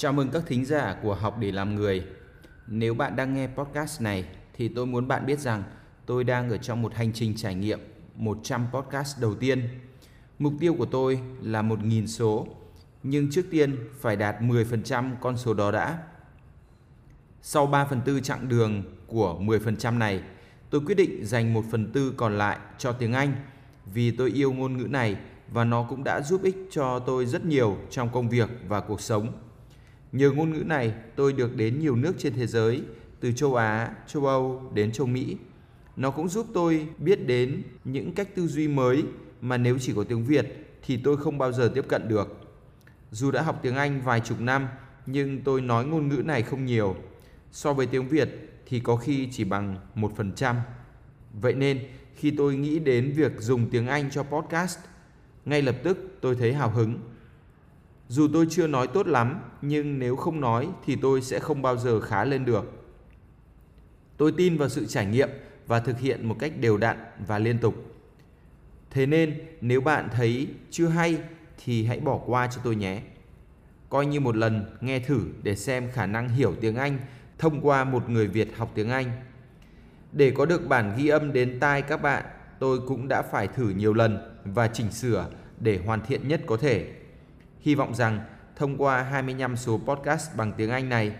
Chào mừng các thính giả của Học để làm người. Nếu bạn đang nghe podcast này thì tôi muốn bạn biết rằng tôi đang ở trong một hành trình trải nghiệm 100 podcast đầu tiên. Mục tiêu của tôi là 1.000 số, nhưng trước tiên phải đạt 10% con số đó đã. Sau 3 phần tư chặng đường của 10% này, tôi quyết định dành 1 phần tư còn lại cho tiếng Anh vì tôi yêu ngôn ngữ này và nó cũng đã giúp ích cho tôi rất nhiều trong công việc và cuộc sống. Nhờ ngôn ngữ này, tôi được đến nhiều nước trên thế giới, từ châu Á, châu Âu đến châu Mỹ. Nó cũng giúp tôi biết đến những cách tư duy mới mà nếu chỉ có tiếng Việt thì tôi không bao giờ tiếp cận được. Dù đã học tiếng Anh vài chục năm, nhưng tôi nói ngôn ngữ này không nhiều. So với tiếng Việt thì có khi chỉ bằng 1%. Vậy nên, khi tôi nghĩ đến việc dùng tiếng Anh cho podcast, ngay lập tức tôi thấy hào hứng dù tôi chưa nói tốt lắm, nhưng nếu không nói thì tôi sẽ không bao giờ khá lên được. Tôi tin vào sự trải nghiệm và thực hiện một cách đều đặn và liên tục. Thế nên nếu bạn thấy chưa hay thì hãy bỏ qua cho tôi nhé. Coi như một lần nghe thử để xem khả năng hiểu tiếng Anh thông qua một người Việt học tiếng Anh. Để có được bản ghi âm đến tai các bạn, tôi cũng đã phải thử nhiều lần và chỉnh sửa để hoàn thiện nhất có thể. Hy vọng rằng thông qua 25 số podcast bằng tiếng Anh này,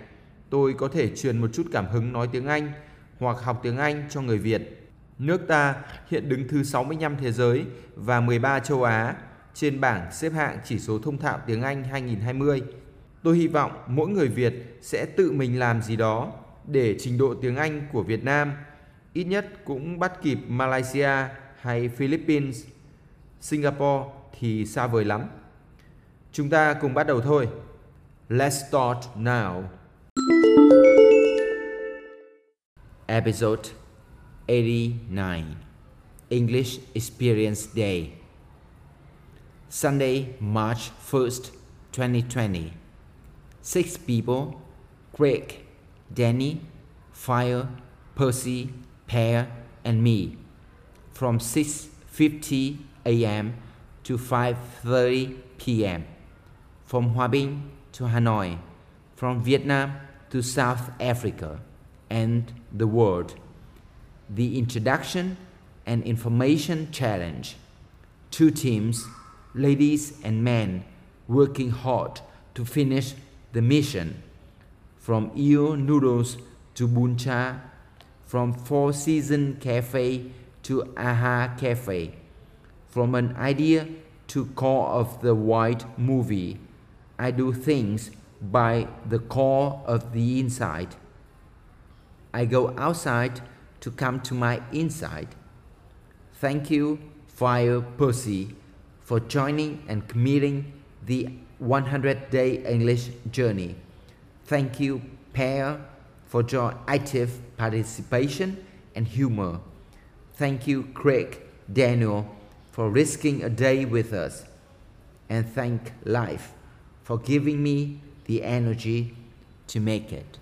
tôi có thể truyền một chút cảm hứng nói tiếng Anh hoặc học tiếng Anh cho người Việt. Nước ta hiện đứng thứ 65 thế giới và 13 châu Á trên bảng xếp hạng chỉ số thông thạo tiếng Anh 2020. Tôi hy vọng mỗi người Việt sẽ tự mình làm gì đó để trình độ tiếng Anh của Việt Nam ít nhất cũng bắt kịp Malaysia hay Philippines. Singapore thì xa vời lắm. Chúng ta cùng bắt đầu thôi. Let's start now. Episode 89 English Experience Day Sunday, March 1st, 2020 Six people Craig, Danny, Fire, Percy, Pear and me from 6:50 a.m. to 5:30 p.m. from Hòa Bình to Hanoi, from Vietnam to South Africa and the world. The Introduction and Information Challenge. Two teams, ladies and men, working hard to finish the mission. From eel noodles to buncha, from Four Season Cafe to Aha Cafe, from an idea to Call of the white movie I do things by the core of the inside. I go outside to come to my inside. Thank you, Fire Pussy, for joining and committing the 100 day English journey. Thank you, Pear, for your active participation and humor. Thank you, Craig, Daniel, for risking a day with us. And thank life for giving me the energy to make it.